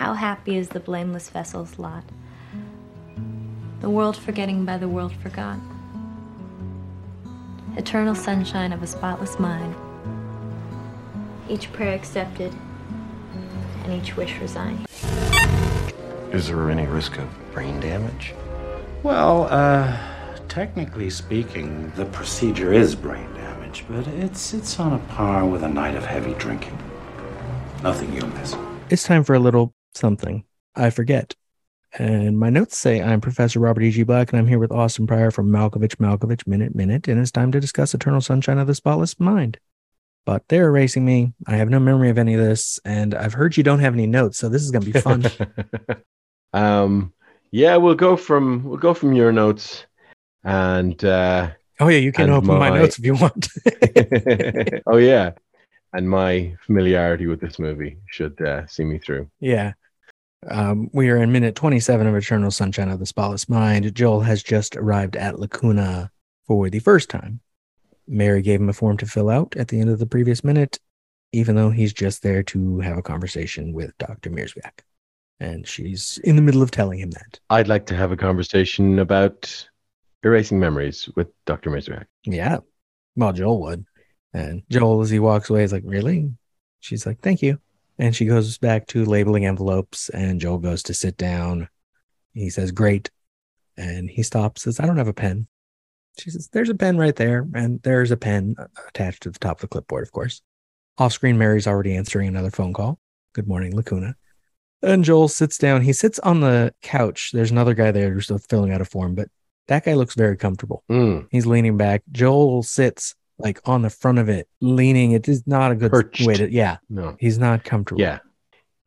how happy is the blameless vessel's lot. The world forgetting by the world forgot. Eternal sunshine of a spotless mind. Each prayer accepted, and each wish resigned. Is there any risk of brain damage? Well, uh, technically speaking, the procedure is brain damage, but it's it's on a par with a night of heavy drinking. Nothing you'll miss. It's time for a little something. I forget. And my notes say I'm Professor Robert E.G. Black, and I'm here with Austin Pryor from Malkovich Malkovich Minute Minute, and it's time to discuss Eternal Sunshine of the Spotless Mind. But they're erasing me. I have no memory of any of this, and I've heard you don't have any notes, so this is going to be fun. um, yeah, we'll go from we'll go from your notes, and uh, oh yeah, you can open my... my- notes if you want. oh yeah, and my familiarity with this movie should uh, see me through. Yeah. Um, we are in minute 27 of Eternal Sunshine of the Spotless Mind. Joel has just arrived at Lacuna for the first time. Mary gave him a form to fill out at the end of the previous minute, even though he's just there to have a conversation with Dr. Mierzwiak. And she's in the middle of telling him that. I'd like to have a conversation about erasing memories with Dr. Mierzwiak. Yeah. Well, Joel would. And Joel, as he walks away, is like, Really? She's like, Thank you. And she goes back to labeling envelopes, and Joel goes to sit down. He says, Great. And he stops, says, I don't have a pen. She says, There's a pen right there. And there's a pen attached to the top of the clipboard, of course. Off screen, Mary's already answering another phone call. Good morning, Lacuna. And Joel sits down. He sits on the couch. There's another guy there who's filling out a form, but that guy looks very comfortable. Mm. He's leaning back. Joel sits like on the front of it, leaning. It is not a good Perched. way to, yeah, No. he's not comfortable. Yeah.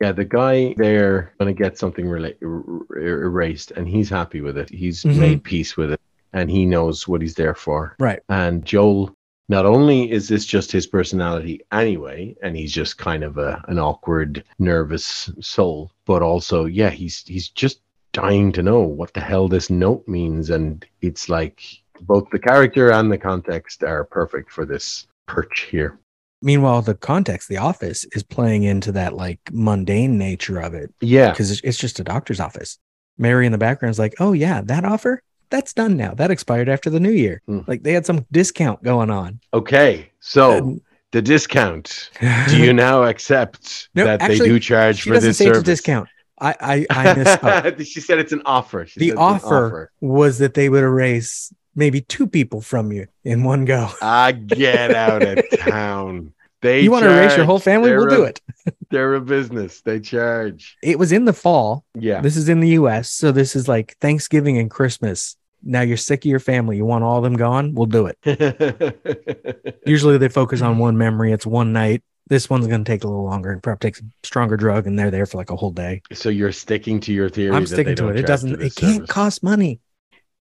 Yeah, the guy there going to get something rela- er- er- erased, and he's happy with it. He's Mhm. made peace with it, and he knows what he's there for. Right. And Joel, not only is this just his personality anyway, and he's just kind of a an awkward, nervous soul, but also, yeah, he's he's just dying to know what the hell this note means, and it's like both the character and the context are perfect for this perch here. Meanwhile, the context, the office is playing into that like mundane nature of it Yeah. because it's, just a doctor's office. Mary in the background is like, oh, yeah, that offer, that's done now. That expired after the new year. Hmm. Like they had some discount going on. Okay. So And- the discount. Do you now accept No, that actually, they do charge she for doesn't this say service? it's a discount. I, I, I misspoke. she said it's an offer. She the an offer, was that they would erase maybe two people from you in one go. I get out of town. They you want to erase your whole family? They're We'll do it. They're a business. They charge. It was in the fall. Yeah. This is in the US. So this is like Thanksgiving and Christmas. Now you're sick of your family. You want all of them gone? We'll do it. Usually they focus on one memory. It's one night. This one's going to take a little longer and probably takes a stronger drug and they're there for like a whole day. so you're sticking to your theory. I'm that they sticking to it. It doesn't, it this can't cost money.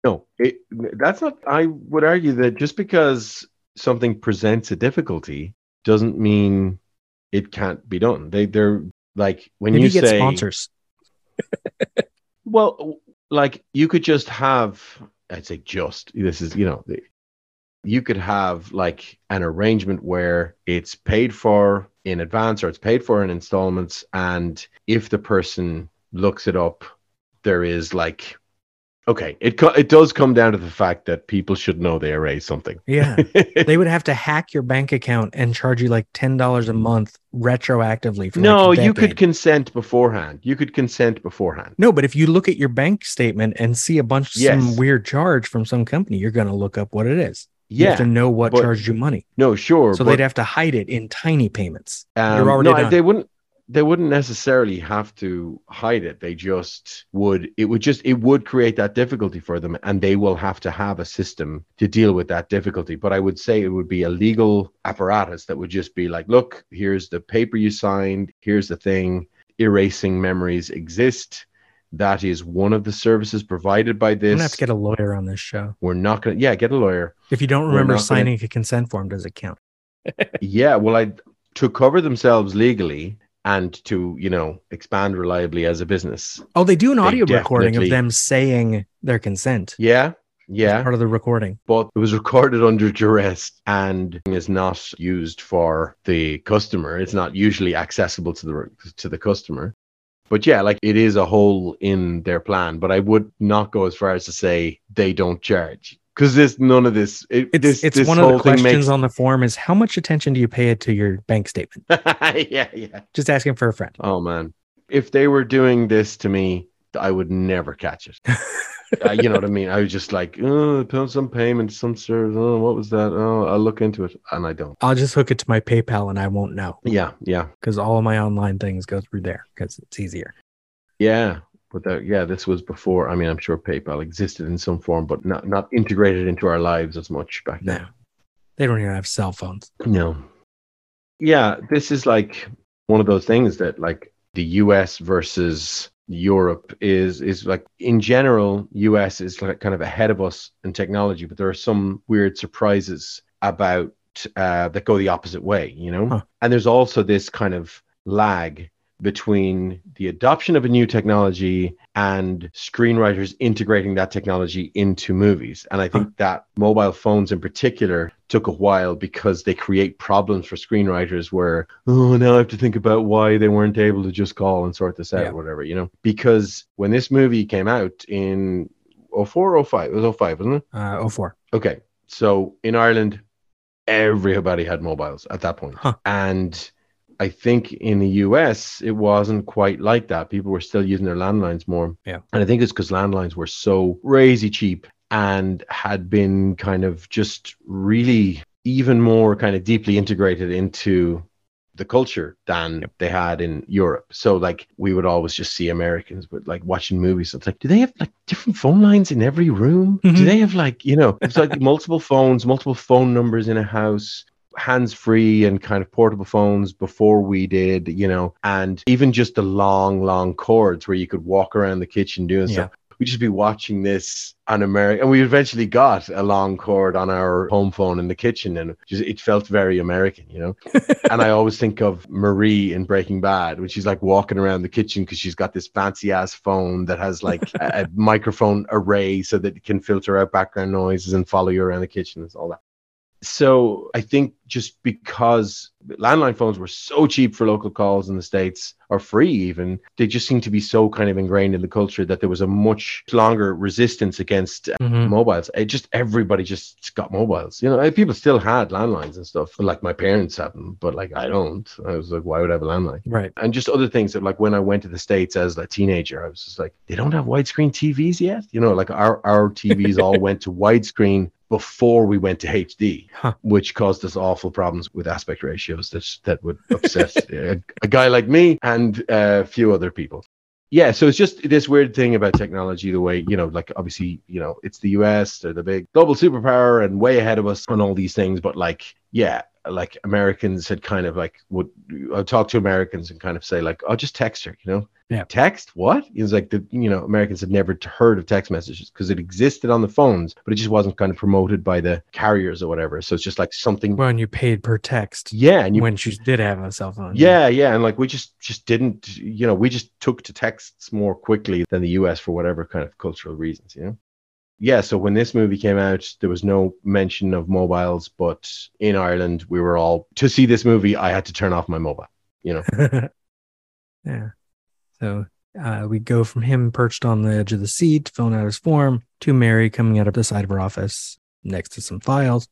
No, it, that's not. I would argue that just because something presents a difficulty doesn't mean it can't be done. They they're like when Maybe you get say sponsors. Well, like you could just have, I'd say just, this is, you know, you could have like an arrangement where it's paid for in advance or it's paid for in installments. And if the person looks it up, there is like, okay, it, co- it does come down to the fact that people should know they erase something. Yeah. they would have to hack your bank account and charge you like $10 a month retroactively. For no, a you could consent beforehand. You could consent beforehand. No, but if you look at your bank statement and see a bunch of some weird charge from some company, you're going to look up what it is. You Yeah. have to know what but- charged you money. No, sure. So but- they'd have to hide it in tiny payments. Um, You're already no, done. they wouldn't. They wouldn't necessarily have to hide it. They just would. It would just. It would create that difficulty for them, and they will have to have a system to deal with that difficulty. But I would say it would be a legal apparatus that would just be like, look, here's the paper you signed. Here's the thing. Erasing memories exist. That is one of the services provided by I'm going this. to have to get a lawyer on this show. We're not gonna. Yeah, get a lawyer. If you don't remember not gonna- signing a consent form, does it count? yeah well i to cover themselves legally and to you know expand reliably as a business Oh, they do an They audio recording of them saying their consent. yeah yeah Part of the recording. but it was recorded under duress and is not used for the customer it's not usually accessible to the to the customer But yeah, like it is a hole in their plan. But I would not go as far as to say they don't charge because there's none of this. It, It's this, it's this one of the questions makes- on the form is how much attention do you pay it to your bank statement? yeah, yeah. Just asking for a friend. Oh man, if they were doing this to me, I would never catch it. uh, you know what I mean? I was just like, oh, some payment, some service. Oh, what was that? Oh, I'll look into it, and I don't. I'll just hook it to my PayPal and I won't know Yeah, yeah, because all of my online things go through there because it's easier. yeah. But that, yeah, this was before. I mean, I'm sure PayPal existed in some form, but not not integrated into our lives as much back No, then. they don't even have cell phones. No. Yeah, this is like one of those things that like the US versus Europe is is like in general US is like kind of ahead of us in technology, but there are some weird surprises about uh, that go the opposite way, you know. Huh. And there's also this kind of lag between the adoption of a new technology and screenwriters integrating that technology into movies. And I think that mobile phones in particular took a while because they create problems for screenwriters where, oh, now I have to think about why they weren't able to just call and sort this out Yeah. or whatever, you know? Because when this movie came out in 04 or 05, it was 05, wasn't it? Uh, 04. Okay. So in Ireland, everybody had mobiles at that point. Huh. And I think in the US, it wasn't quite like that. People were still using their landlines more. Yeah. And I think it's because landlines were so crazy cheap and had been kind of just really even more kind of deeply integrated into the culture than they had in Europe. So like we would always just see Americans with like watching movies. It's like, do they have like different phone lines in every room? Do Mhm. they have like, you know, it's like multiple phones, multiple phone numbers in a house, hands free and kind of portable phones before we did, you know, and even just the long, long cords where you could walk around the kitchen doing Yeah. stuff. We'd just be watching this on America, and we eventually got a long cord on our home phone in the kitchen, and just it felt very American, you know. and I always think of Marie in Breaking Bad when she's like walking around the kitchen because she's got this fancy ass phone that has like a, a microphone array so that it can filter out background noises and follow you around the kitchen and all that. So I think just because landline phones were so cheap for local calls in the States or free even, they just seem to be so kind of ingrained in the culture that there was a much longer resistance against uh, Mhm. mobiles. It just everybody just got mobiles. You know, people still had landlines and stuff. Like my parents have them, but like I don't. I was like, why would I have a landline? Right. And just other things that like when I went to the States as a teenager, I was just like, they don't have widescreen TVs yet. You know, like our, our TVs all went to widescreen before we went to HD, Huh. which caused us awful problems with aspect ratios that that would upset a, a guy like me and uh, a few other people. Yeah, so it's just this weird thing about technology, the way, you know, like obviously, you know, it's the US, they're the big global superpower and way ahead of us on all these things. But like, yeah, like Americans had kind of like would I'd talk to Americans and kind of say, like, oh, just text her, you know? Yeah. Text? What? It was like the you know, Americans had never heard of text messages because it existed on the phones, but it just wasn't kind of promoted by the carriers or whatever. So it's just like something When you paid per text Yeah, and you when she did have a cell phone. yeah, yeah, and like we just just didn't, you know, we just took to texts more quickly than the U.S. for whatever kind of cultural reasons, you know. Yeah, so when this movie came out, there was no mention of mobiles, but in Ireland, we were all to see this movie. I had to turn off my mobile, you know. yeah. So uh, we go from him perched on the edge of the seat, filling out his form, to Mary coming out of the side of her office next to some files.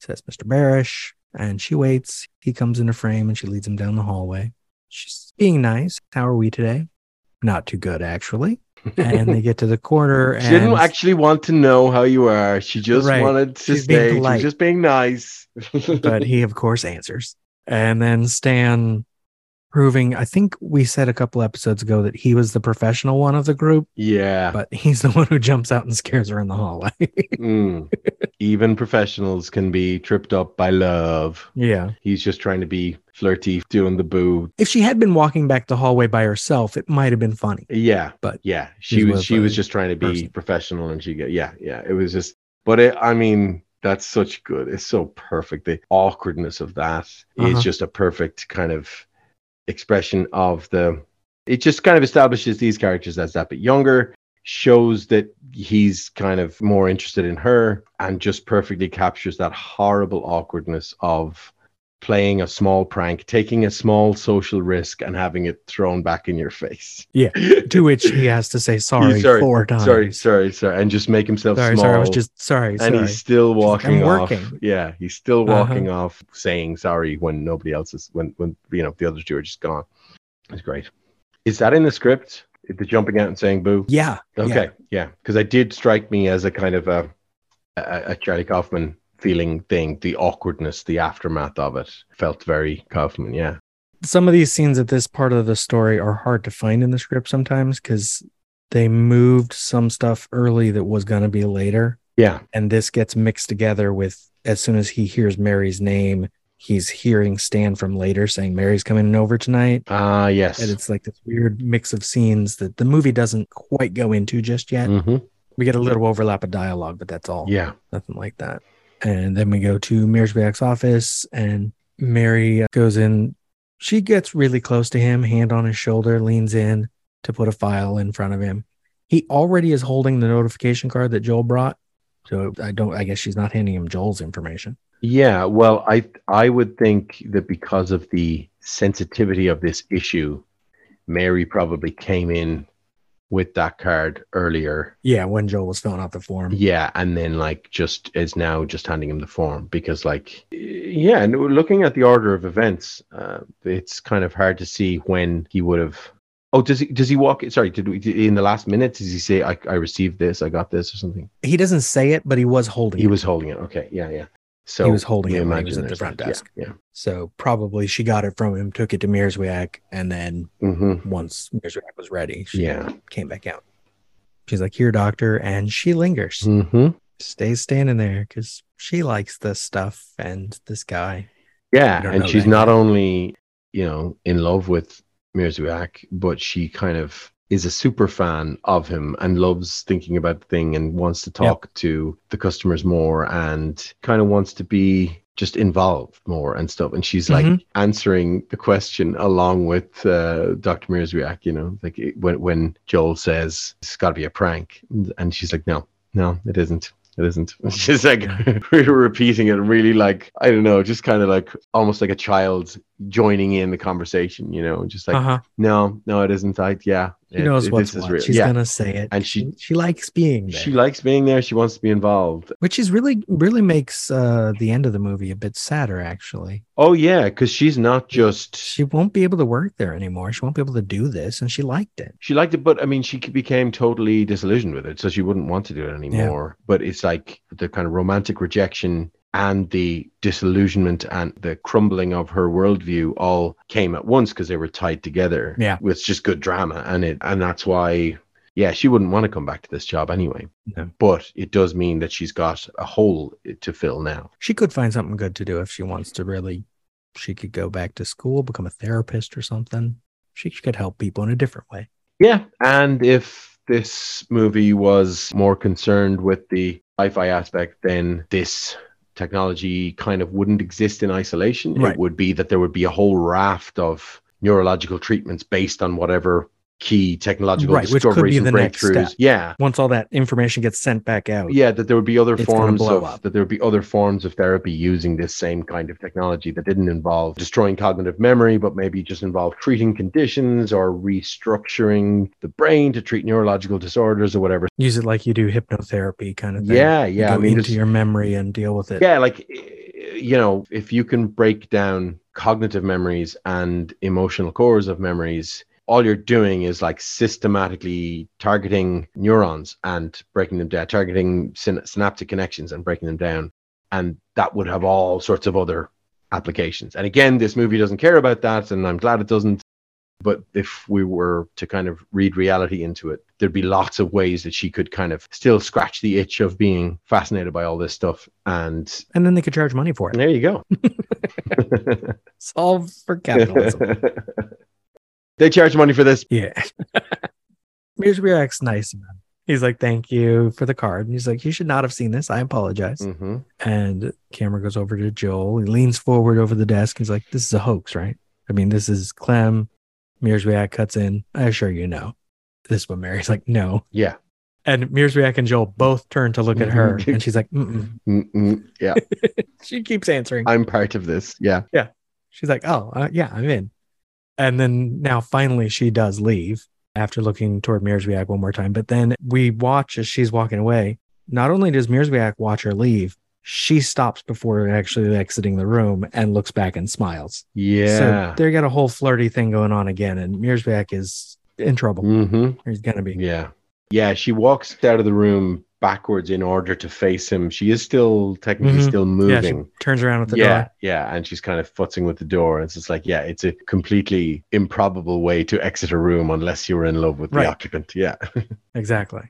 Says Mr. Barish, and she waits. He comes in into frame and she leads him down the hallway. She's being nice. How are we today? Not too good, actually. And they get to the corner, She didn't actually want to know how you are. She just Right. wanted to She's stay. She's just being nice. but he of course answers and then stan proving i think we said a couple episodes ago that he was the professional one of the group yeah. but he's the one who jumps out and scares her in the hallway Mm. Even professionals can be tripped up by love. yeah He's just trying to be flirty, doing the boo. if she had been walking back the hallway by herself it might have been funny Yeah, But yeah, she was she was just trying to be person. professional, and she got yeah, yeah. It was just, but it, I mean, that's such good. It's so perfect. The awkwardness of that is Uh-huh. just a perfect kind of expression of the. It just kind of establishes these characters as that bit younger, shows that he's kind of more interested in her, and just perfectly captures that horrible awkwardness of playing a small prank, taking a small social risk, and having it thrown back in your face. Yeah. To which he has to say sorry, sorry, four times. Sorry, sorry, sorry, and just make himself sorry, small. sorry. I was just sorry. and sorry. he's still walking "I'm off. working." Yeah, he's still Uh-huh. walking off, saying sorry when nobody else is when when you know the other two are just gone. It's great. Is that in the script? The jumping out and saying boo. yeah. yeah. Okay, yeah, because it did strike me as a kind of a, a, a Charlie Kaufman feeling thing. The awkwardness, the aftermath of it felt very Kaufman. Yeah, some of these scenes at this part of the story are hard to find in the script sometimes because they moved some stuff early that was going to be later yeah, and this gets mixed together with as soon as he hears mary's name he's hearing stan from later saying mary's coming over tonight ah, yes. and it's like this weird mix of scenes that the movie doesn't quite go into just yet hmm we get a little overlap of dialogue but that's all Yeah, nothing like that. And then we go to Mierzwiak's office, and Mary goes in. She gets really close to him, hand on his shoulder, leans in to put a file in front of him. He already is holding the notification card that Joel brought. So I don't, I guess she's not handing him Joel's information. yeah. Well, I I would think that because of the sensitivity of this issue, Mary probably came in with that card earlier Yeah, when Joel was filling out the form. Yeah, and then like just is now just handing him the form because like yeah, and looking at the order of events, uh, it's kind of hard to see when he would have. Oh, does he does he walk? Sorry, did we in the last minute? Does he say I, I received this, I got this, or something? He doesn't say it, but he was holding He it. was holding it. Okay, yeah, yeah. So He was holding it when he was at the front desk. Yeah. So probably she got it from him, took it to Mierzwiak, and then yeah. Mm-hmm. once Mierzwiak was ready, she Yeah. came back out. She's like, "Here, doctor," and she lingers, Mm-hmm. stays standing there because she likes this stuff and this guy. Yeah, and she's not only you know in love with Mierzwiak, but she kind of is a super fan of him and loves thinking about the thing and wants to talk to the customers more and kind of wants to be just involved more and stuff. And she's like Mhm. answering the question along with uh, Dr. Mierzwiak, you know, like it- when when Joel says it's got to be a prank, and she's like, no, no, it isn't. It isn't. She's like really repeating it, really like I don't know, just kind of like almost like a child joining in the conversation, you know, just like uh huh. no, no, it isn't. I yeah, She it- knows it- what's what. real. She's yeah, gonna say it, And she- she likes being there, she likes being there. She wants to be involved. which is really really makes uh, the end of the movie a bit sadder. Actually, Oh yeah, because she's not just she won't be able to work there anymore. She won't be able to do this, and she liked it. she liked it, but I mean, she became totally disillusioned with it, so she wouldn't want to do it anymore. But it's like the kind of romantic rejection and the disillusionment and the crumbling of her worldview all came at once because they were tied together. Yeah. with just good drama, and it and that's why. Yeah, she wouldn't want to come back to this job anyway. No. But it does mean that she's got a hole to fill now. She could find something good to do if she wants to really. She could go back to school, become a therapist or something. She could help people in a different way. Yeah, and if this movie was more concerned with the sci-fi aspect, then this technology kind of wouldn't exist in isolation. Right. It would be that there would be a whole raft of neurological treatments based on whatever key technological Right, which could discoveries be and the next breakthroughs. step. Yeah. Once all that information gets sent back out, Yeah, that there would be other forms of up. that there would be other forms of therapy using this same kind of technology that didn't involve destroying cognitive memory, but maybe just involved treating conditions or restructuring the brain to treat neurological disorders or whatever. use it like you do hypnotherapy kind of thing. Yeah, You yeah. go I mean, into your memory and deal with it. yeah, like you know, if you can break down cognitive memories and emotional cores of memories, all you're doing is like systematically targeting neurons and breaking them down, targeting syn- synaptic connections and breaking them down. And that would have all sorts of other applications. And again, this movie doesn't care about that, and I'm glad it doesn't. But if we were to kind of read reality into it, there'd be lots of ways that she could kind of still scratch the itch of being fascinated by all this stuff. And And then they could charge money for it. there you go. Solve for capitalism. they charge money for this. yeah. Mierzwiak's nice man. He's like, thank you for the card. And he's like, you should not have seen this. I apologize. hmm And camera goes over to Joel. He leans forward over the desk. He's like, this is a hoax, right? I mean, this is Clem. Mierzwiak cuts in. I assure you, no. This one, Mary's like, no. Yeah. And Mierzwiak and Joel both turn to look at her, and she's like, Mm-mm. Mm-mm. Yeah, she keeps answering. I'm part of this. Yeah. Yeah. She's like, oh, uh, yeah, I'm in. And then now finally she does leave after looking toward Mierzwiak one more time. But then we watch as she's walking away. Not only does Mierzwiak watch her leave, she stops before actually exiting the room and looks back and smiles. Yeah. So they got a whole flirty thing going on again, and Mierzwiak is in trouble. mm-hmm. He's gonna be. Yeah. Yeah. She walks out of the room backwards in order to face him. She is still technically Mhm. still Yeah, she moving. turns around with the yeah, door. yeah, and she's kind of futzing with the door. And it's just like, yeah, it's a completely improbable way to exit a room unless you're in love with the Right. occupant. Yeah, Exactly.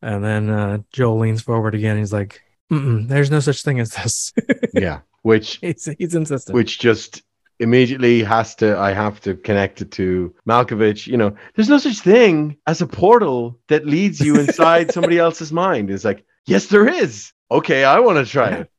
And then uh, Joel leans forward again. He's like, Mm-mm, "There's no such thing as this." yeah. Which he's he's insistent. which just immediately has to I have to connect it to Malkovich. You know, there's no such thing as a portal that leads you inside somebody else's mind. It's like, yes, there is. Okay, I want to try it.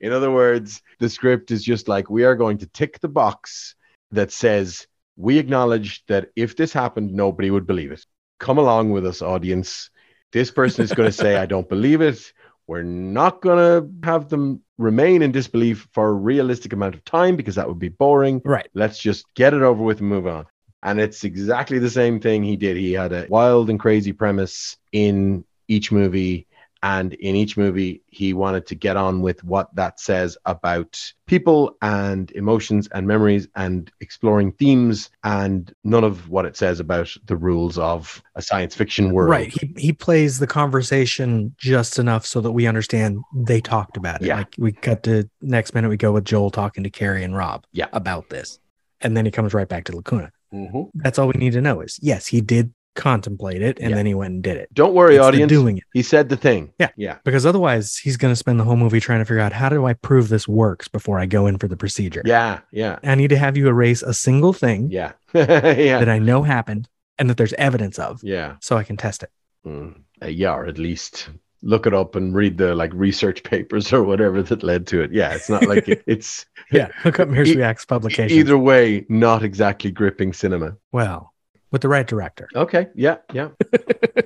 In other words, the script is just like we are going to tick the box that says we acknowledge that if this happened, nobody would believe it. Come along with us, audience. This person is going to say, I don't believe it. We're not going to have them remain in disbelief for a realistic amount of time because that would be boring. right. Let's just get it over with and move on. And it's exactly the same thing he did. He had a wild and crazy premise in each movie. And in each movie, he wanted to get on with what that says about people and emotions and memories and exploring themes and none of what it says about the rules of a science fiction world. Right. He he plays the conversation just enough so that we understand they talked about it. Yeah. Like we cut to next minute we go with Joel talking to Carrie and Rob Yeah. about this. And then he comes right back to Lacuna. Mhm. That's all we need to know is yes, he did contemplate it and Yeah. then he went and did it. Don't worry, It's audience. doing it. He said the thing. Yeah. Yeah. Because otherwise he's gonna spend the whole movie trying to figure out how do I prove this works before I go in for the procedure. Yeah. Yeah. I need to have you erase a single thing Yeah. yeah. that I know happened and that there's evidence of Yeah. so I can test it. Mm, uh, yeah, or at least look it up and read the like research papers or whatever that led to it. Yeah, it's not like it, it's Yeah. Look up Mierzwiak's publication. either way not exactly gripping cinema. Well, with the right director. Okay, yeah, yeah.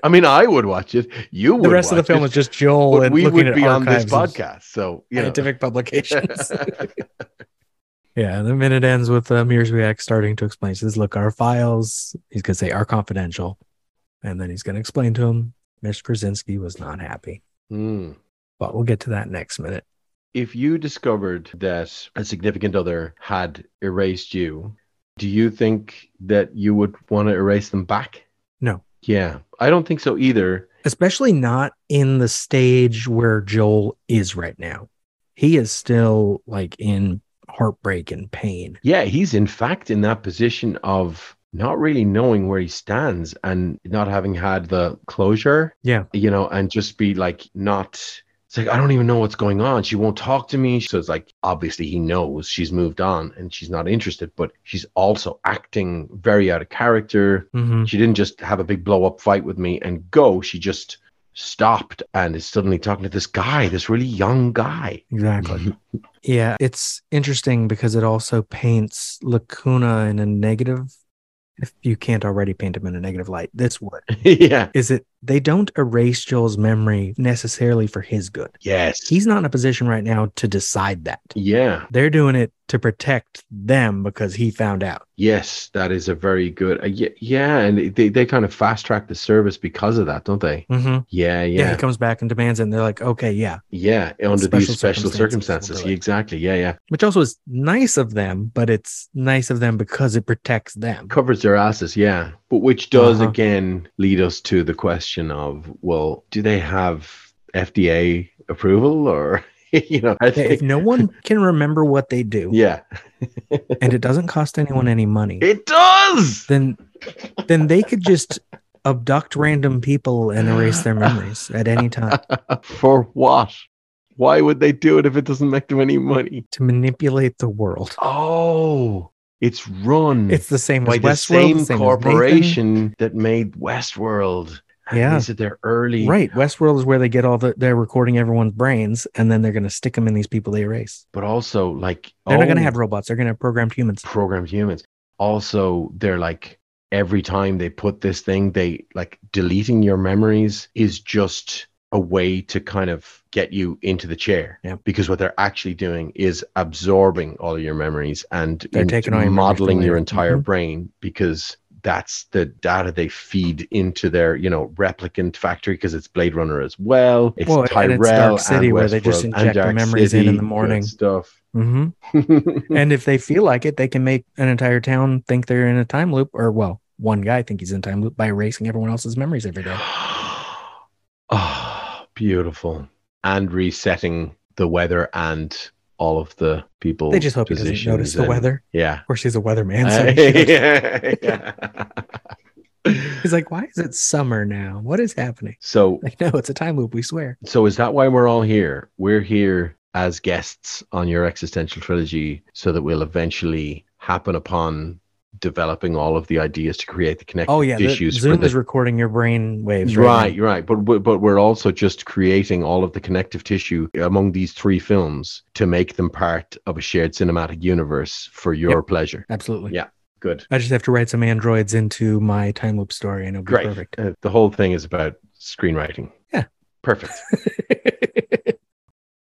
I mean, I would watch it. You would. the rest of the film it, is just Joel but and we looking would at be on this podcast. So you know. scientific publications. yeah, the minute ends with uh, Mierzwiak starting to explain. He says, "Look, our files." He's gonna say are confidential, and then he's gonna explain to him. Mr. Kruczynski was not happy, Hmm. but we'll get to that next minute. If you discovered that a significant other had erased you, do you think that you would want to erase them back? No. Yeah, I don't think so either. Especially not in the stage where Joel is right now. He is still like in heartbreak and pain. Yeah, he's in fact in that position of not really knowing where he stands and not having had the closure, Yeah. you know, and just be like, not, it's like, I don't even know what's going on. She won't talk to me. So it's like, obviously, he knows she's moved on and she's not interested, but she's also acting very out of character. hmm She didn't just have a big blow up fight with me and go. She just stopped and is suddenly talking to this guy, this really young guy. Exactly. Yeah, it's interesting because it also paints Lacuna in a negative. If you can't already paint him in a negative light, this would. yeah. Is it they don't erase Joel's memory necessarily for his good. Yes. He's not in a position right now to decide that. yeah. They're doing it to protect them because he found out. Yes, that is a very good. Uh, yeah, yeah, and they, they kind of fast track the service because of that, don't they? Mm-hmm. Yeah, Yeah. yeah, he comes back and demands it, and they're like, okay, yeah. yeah. Under Special these special circumstances, circumstances, we'll do it. exactly. Yeah, yeah. Which also is nice of them, but it's nice of them because it protects them. Covers their asses, yeah. But which does Uh-huh. again lead us to the question of, well, do they have FDA approval, or you know, Yeah, if no one can remember what they do yeah, and it doesn't cost anyone any money, it does. then then they could just abduct random people and erase their memories at any time For what? Why would they do it if it doesn't make them any money? to manipulate the world. Oh, it's run. It's the same by the Westworld, same the same corporation that made Westworld. And Yeah. These are their early. Right. Westworld is where they get all the they're recording everyone's brains and then they're going to stick them in these people they erase. But also, like, They're not going to oh, have robots. They're going to have programmed humans. programmed humans. Also, they're like every time they put this thing, they like deleting your memories is just a way to kind of get you into the chair. Yeah. Because what they're actually doing is absorbing all of your memories and They're taking all your modeling your entire Mhm. brain because that's the data they feed into their, you know, replicant factory because it's Blade Runner as well. It's Well, and it's Dark City and where they just inject the Dark memories in in the morning. stuff. hmm and if they feel like it, they can make an entire town think they're in a time loop, or well, one guy think he's in time loop by erasing everyone else's memories every day. oh, beautiful. And resetting the weather and all of the people. They just hope he doesn't notice the weather. Yeah. Of course, he's a weatherman. So yeah. He's like, why is it summer now? What is happening? So Like, no, it's a time loop. We swear. so is that why we're all here? We're here as guests on your existential trilogy so that we'll eventually happen upon developing all of the ideas to create the connective Oh yeah, the, tissues for Zoom the is recording your brain waves. Right, Right. you're right. But, but we're also just creating all of the connective tissue among these three films to make them part of a shared cinematic universe for your pleasure. Absolutely. Yeah. Good. I just have to write some androids into my time loop story, and it'll be Great. perfect. Uh, the whole thing is about screenwriting. Yeah. Perfect.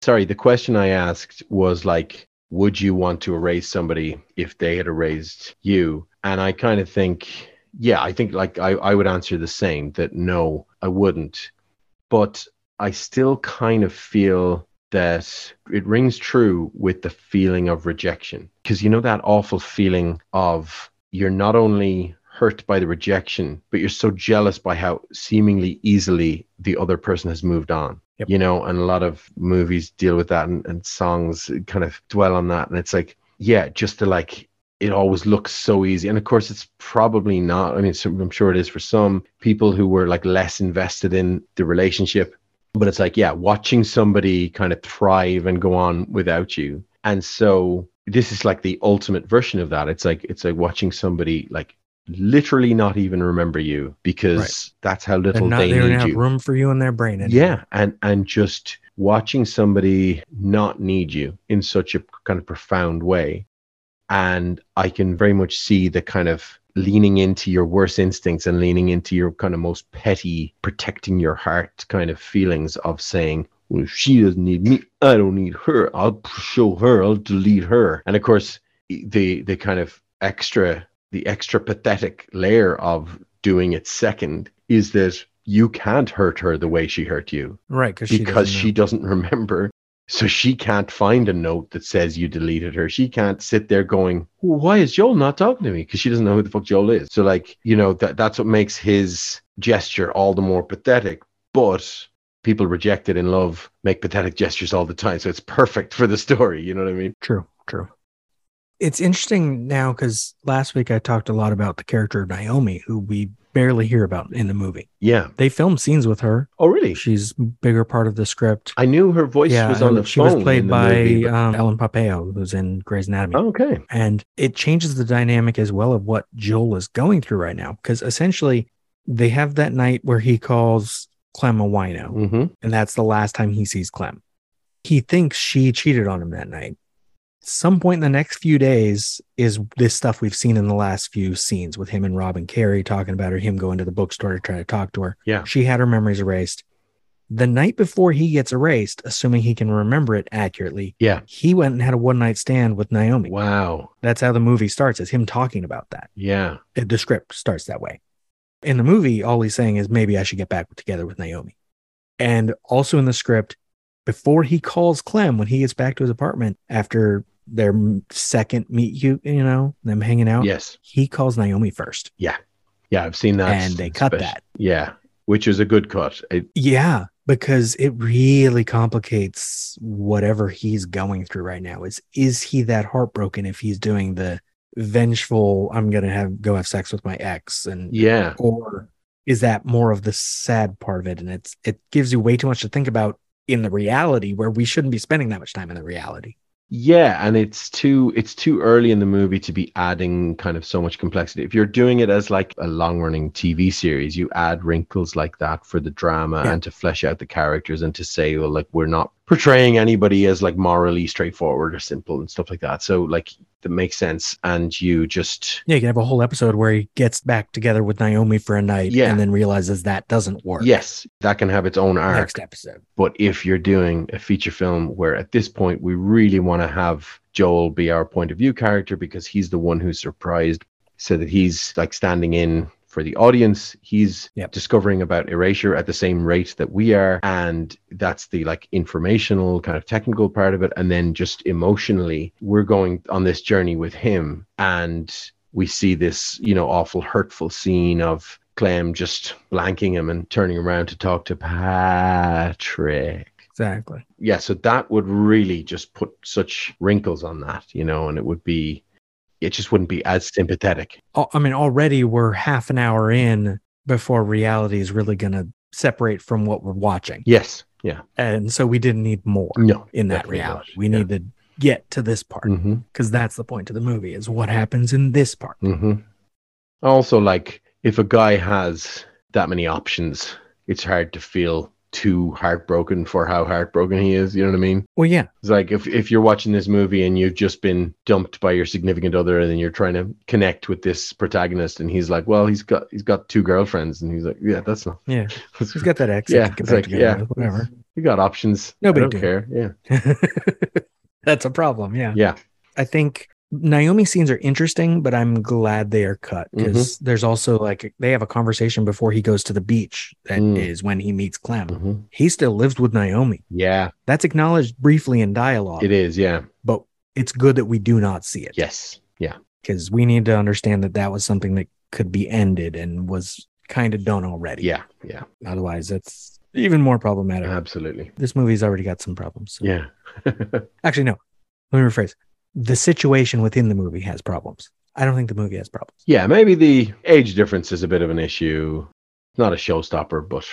Sorry, the question I asked was like, would you want to erase somebody if they had erased you? And I kind of think, yeah, I think like I, I would answer the same that no, I wouldn't. But I still kind of feel that it rings true with the feeling of rejection. Because you know that awful feeling of you're not only hurt by the rejection, but you're so jealous by how seemingly easily the other person has moved on. Yep. You know, and a lot of movies deal with that and, and songs kind of dwell on that. And it's like, yeah, just to like, it always looks so easy. And of course, it's probably not. I mean, I'm sure it is for some people who were like less invested in the relationship. But it's like, yeah, watching somebody kind of thrive and go on without you. And so this is like the ultimate version of that. It's like it's like watching somebody like literally not even remember you because Right. that's how little not, they they don't need have you. room for you in their brain. anymore. Yeah, and and just watching somebody not need you in such a kind of profound way, and I can very much see the kind of leaning into your worst instincts and leaning into your kind of most petty, protecting your heart kind of feelings of saying, well, if she doesn't need me, I don't need her. I'll show her. I'll delete her. And of course, the the kind of extra the extra pathetic layer of doing it second is that you can't hurt her the way she hurt you right. Because she doesn't she doesn't remember. So she can't find a note that says you deleted her. She can't sit there going, "Why is Joel not talking to me?" Because she doesn't know who the fuck Joel is. So like, you know, that that's what makes his gesture all the more pathetic. But people rejected in love make pathetic gestures all the time, so it's perfect for the story. You know what I mean? True, true. It's interesting now because last week I talked a lot about the character of Naomi, who we barely hear about in the movie. Yeah. They filmed scenes with her. Oh, really? She's a bigger part of the script. I knew her voice was on the she phone. was played by movie, but- um, Ellen Pompeo, who's in Grey's Anatomy. okay. And it changes the dynamic as well of what Joel is going through right now. Because essentially, they have that night where he calls Clem a wino, Mm-hmm. and that's the last time he sees Clem. He thinks she cheated on him that night. Some point in the next few days is this stuff we've seen in the last few scenes with him and Robin Carrie talking about her, him going to the bookstore to try to talk to her. Yeah. She had her memories erased. The night before he gets erased, assuming he can remember it accurately, Yeah. he went and had a one night stand with Naomi. Wow. That's how the movie starts, is him talking about that. Yeah. The script starts that way. In the movie, all he's saying is maybe I should get back together with Naomi. And also in the script, before he calls Clem when he gets back to his apartment after their second meet you, you know, them hanging out, Yes. he calls Naomi first. Yeah, Yeah. I've seen that. And they cut that. Yeah, which is a good cut. It, Yeah, because it really complicates whatever he's going through right now. Is is he that heartbroken if he's doing the vengeful I'm gonna have go have sex with my ex and yeah, or is that more of the sad part of it and it's it gives you way too much to think about in the reality where we shouldn't be spending that much time in the reality yeah, and it's too it's too early in the movie to be adding kind of so much complexity. If you're doing it as like a long running TV series, you add wrinkles like that for the drama Yeah. and to flesh out the characters and to say, well, like we're not portraying anybody as like morally straightforward or simple and stuff like that. So like that makes sense. And you just Yeah, you can have a whole episode where he gets back together with Naomi for a night Yeah. and then realizes that doesn't work. yes, that can have its own arc. Next episode. But if you're doing a feature film where at this point we really want to have Joel be our point of view character because he's the one who's surprised, so that he's like standing in for the audience, he's Yep. discovering about erasure at the same rate that we are. And that's the like informational kind of technical part of it. And then just emotionally, we're going on this journey with him. And we see this, you know, awful, hurtful scene of Clem just blanking him and turning around to talk to Patrick Exactly. yeah so that would really just put such wrinkles on that you know and it would be it just wouldn't be as sympathetic I mean, already we're half an hour in before reality is really going to separate from what we're watching. yes yeah And so we didn't need more no in that reality. We Yeah. need to get to this part mm-hmm, because that's the point of the movie is what happens in this part. mm-hmm. also like if a guy has that many options it's hard to feel too heartbroken for how heartbroken he is you know what i mean Well, yeah. it's like if, if you're watching this movie and you've just been dumped by your significant other and then you're trying to connect with this protagonist and he's like well he's got he's got two girlfriends and he's like yeah that's not Yeah. He's got that ex. Yeah, it's like, together yeah. with, whatever. You got options. No I don't care. Yeah. That's a problem. Yeah. Yeah. I think Naomi scenes are interesting, but I'm glad they are cut because Mm-hmm. there's also like they have a conversation before he goes to the beach. That is Mm. when he meets Clem. Mhm. He still lives with Naomi. Yeah. That's acknowledged briefly in dialogue, It is. Yeah. but it's good that we do not see it Yes. Yeah. because we need to understand that that was something that could be ended and was kind of done already. Yeah. Yeah. Otherwise, it's even more problematic. Absolutely. this movie's already got some problems. so- Yeah. Actually, no. Let me rephrase. The situation within the movie has problems. I don't think the movie has problems. yeah. Maybe the age difference is a bit of an issue. It's not a showstopper, but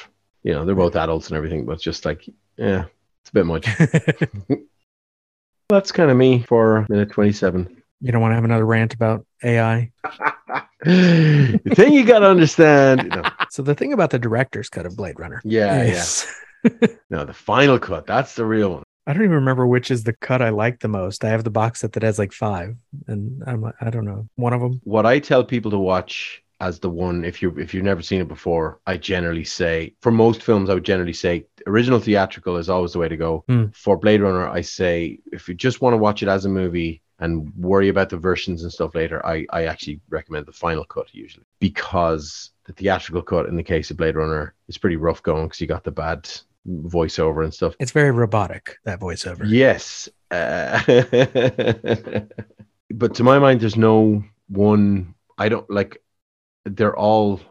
you know they're both adults and everything. But it's just like, yeah, it's a bit much. That's kind of me for minute twenty-seven. you don't want to have another rant about AI. the thing you got to understand. No. So the thing about the director's cut of Blade Runner Yeah. Yeah. is No, the final cut. That's the real one. I don't even remember which is the cut I like the most. I have the box set that has like five, and I'm I don't know one of them. what I tell people to watch as the one if you if you've never seen it before, I generally say for most films I would generally say original theatrical is always the way to go. Hmm. For Blade Runner, I say if you just want to watch it as a movie and worry about the versions and stuff later, I I actually recommend the final cut usually because the theatrical cut in the case of Blade Runner is pretty rough going because you got the bad voiceover and stuff. It's very robotic that voiceover. Yes. Uh, but to my mind, there's no one. I don't like. They're all.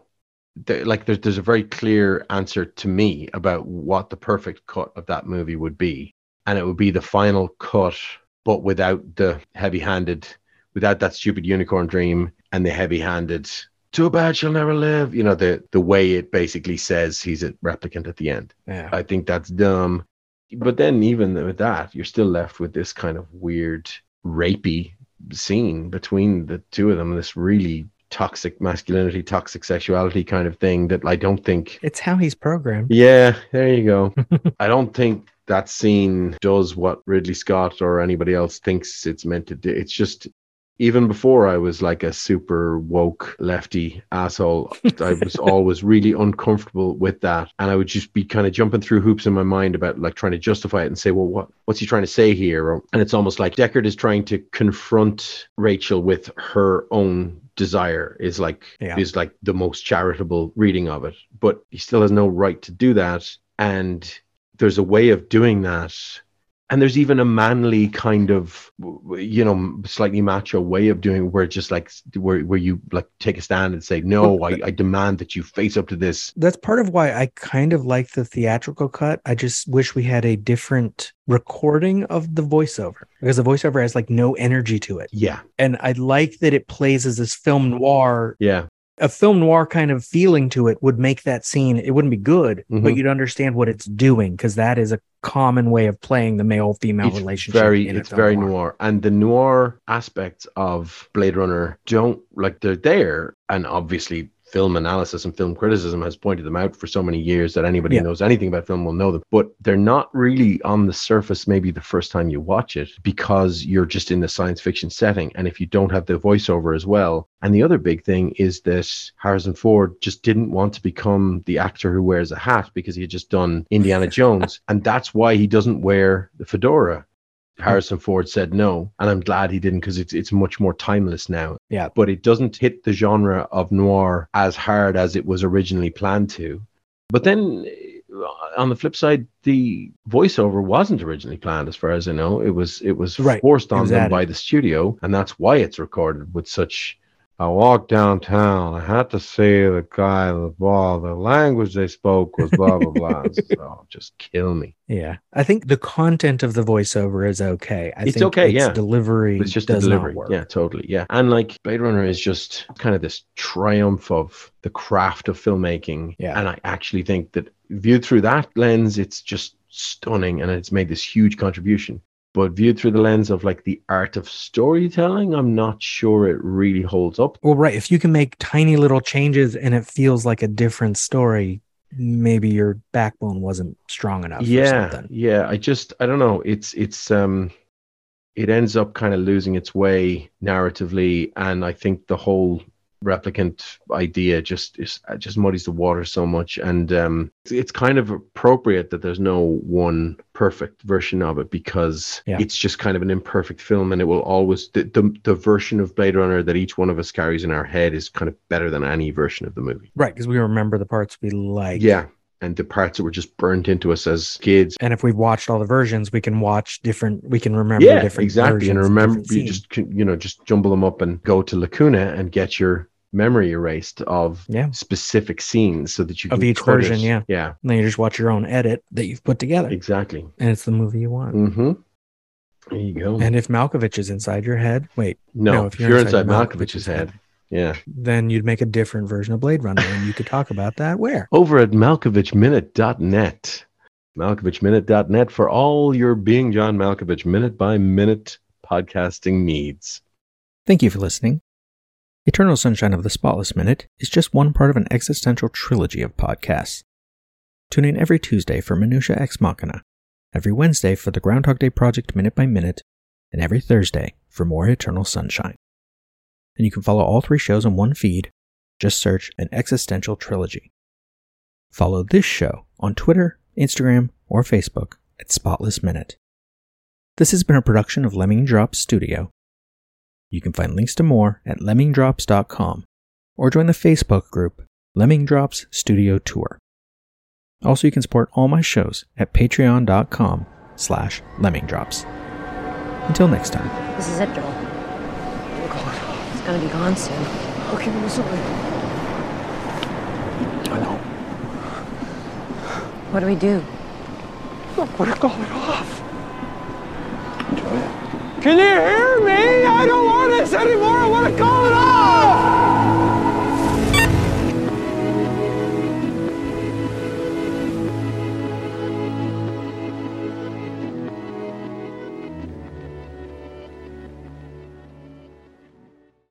They're, like there's there's a very clear answer to me about what the perfect cut of that movie would be, and it would be the final cut, but without the heavy-handed, without that stupid unicorn dream and the heavy-handed. Too bad she'll never live. You know the the way it basically says he's a replicant at the end. Yeah. I think that's dumb. But then even with that, you're still left with this kind of weird rapey scene between the two of them, this really toxic masculinity, toxic sexuality kind of thing that I don't think It's how he's programmed. Yeah, there you go. I don't think that scene does what Ridley Scott or anybody else thinks it's meant to do. It's just even before I was like a super woke lefty asshole, I was always really uncomfortable with that. And I would just be kind of jumping through hoops in my mind about like trying to justify it and say, well, what what's he trying to say here? And it's almost like Deckard is trying to confront Rachel with her own desire is like Yeah. is like the most charitable reading of it. But he still has no right to do that. And there's a way of doing that and there's even a manly kind of you know slightly macho way of doing it where it's just like where, where you like take a stand and say no I, I demand that you face up to this That's part of why I kind of like the theatrical cut. I just wish we had a different recording of the voiceover because the voiceover has like no energy to it. yeah And I like that it plays as this film noir yeah a film noir kind of feeling to it would make that scene it wouldn't be good but Mhm. you'd understand what it's doing because that is a common way of playing the male female relationship very it's very noir and the noir aspects of blade runner don't like they're there and obviously film analysis and film criticism has pointed them out for so many years that anybody Yeah. who knows anything about film will know them. But they're not really on the surface, maybe the first time you watch it, because you're just in the science fiction setting. And if you don't have the voiceover as well. And the other big thing is that Harrison Ford just didn't want to become the actor who wears a hat because he had just done Indiana Jones. And that's why he doesn't wear the fedora. Harrison Ford said no, and I'm glad he didn't because it's it's much more timeless now. Yeah. But it doesn't hit the genre of noir as hard as it was originally planned to. But then uh, on the flip side, the voiceover wasn't originally planned, as far as I know. It was it was Right. forced on them by the studio, and that's why it's recorded with such. I walked downtown. I had to see the guy with the ball. The language they spoke was blah blah blah. oh, just kill me. Yeah. I think the content of the voiceover is okay. I It's think okay, its yeah. delivery It's just does delivery. Yeah, totally. Yeah. And like Blade Runner is just kind of this triumph of the craft of filmmaking. Yeah. And I actually think that viewed through that lens, it's just stunning and it's made this huge contribution. But viewed through the lens of like the art of storytelling, I'm not sure it really holds up. Well, right. If you can make tiny little changes and it feels like a different story, maybe your backbone wasn't strong enough. or yeah something. yeah i just i don't know it's it's um it ends up kind of losing its way narratively and i think the whole replicant idea just is uh, just muddies the water so much and um it's, it's kind of appropriate that there's no one perfect version of it because Yeah. it's just kind of an imperfect film and it will always the, the the version of blade runner that each one of us carries in our head is kind of better than any version of the movie Right. Because we remember the parts we like. yeah and the parts that were just burnt into us as kids And if we've watched all the versions, we can watch different, we can remember yeah, different exactly. And remember, you just you know just jumble them up and go to Lacuna and get your memory erased of Yeah. specific scenes so that you Of can each cut version, yeah. yeah, And then you just watch your own edit that you've put together. exactly. And it's the movie you want. Mm-hmm. There you go. And if Malkovich is inside your head, wait, no, no, if if you're, you're inside, inside Malkovich's Malkovich's head, head. yeah, then you'd make a different version of Blade Runner and you could talk about that where? over at malkovichminute.net, malkovichminute.net for all your being John Malkovich minute by minute podcasting needs. Thank you for listening. Eternal Sunshine of the Spotless Minute is just one part of an existential trilogy of podcasts. Tune in every Tuesday for Minutia Ex Machina, every Wednesday for the Groundhog Day Project Minute by Minute, and every Thursday for more Eternal Sunshine. And you can follow all three shows on one feed. Just search an existential trilogy. Follow this show on Twitter, Instagram, or Facebook at Spotless Minute. This has been a production of Lemming Drops Studio. You can find links to more at lemmingdrops.com or join the Facebook group Lemming Drops Studio Tour. Also, you can support all my shows at patreon.com slash lemmingdrops. Until next time. This is it, Joel. Oh, it's gonna be gone soon. Okay, I'm sorry. I know. What do we do? I'm gonna call it off. Enjoy it. Can you hear me? I don't want this anymore. I want to call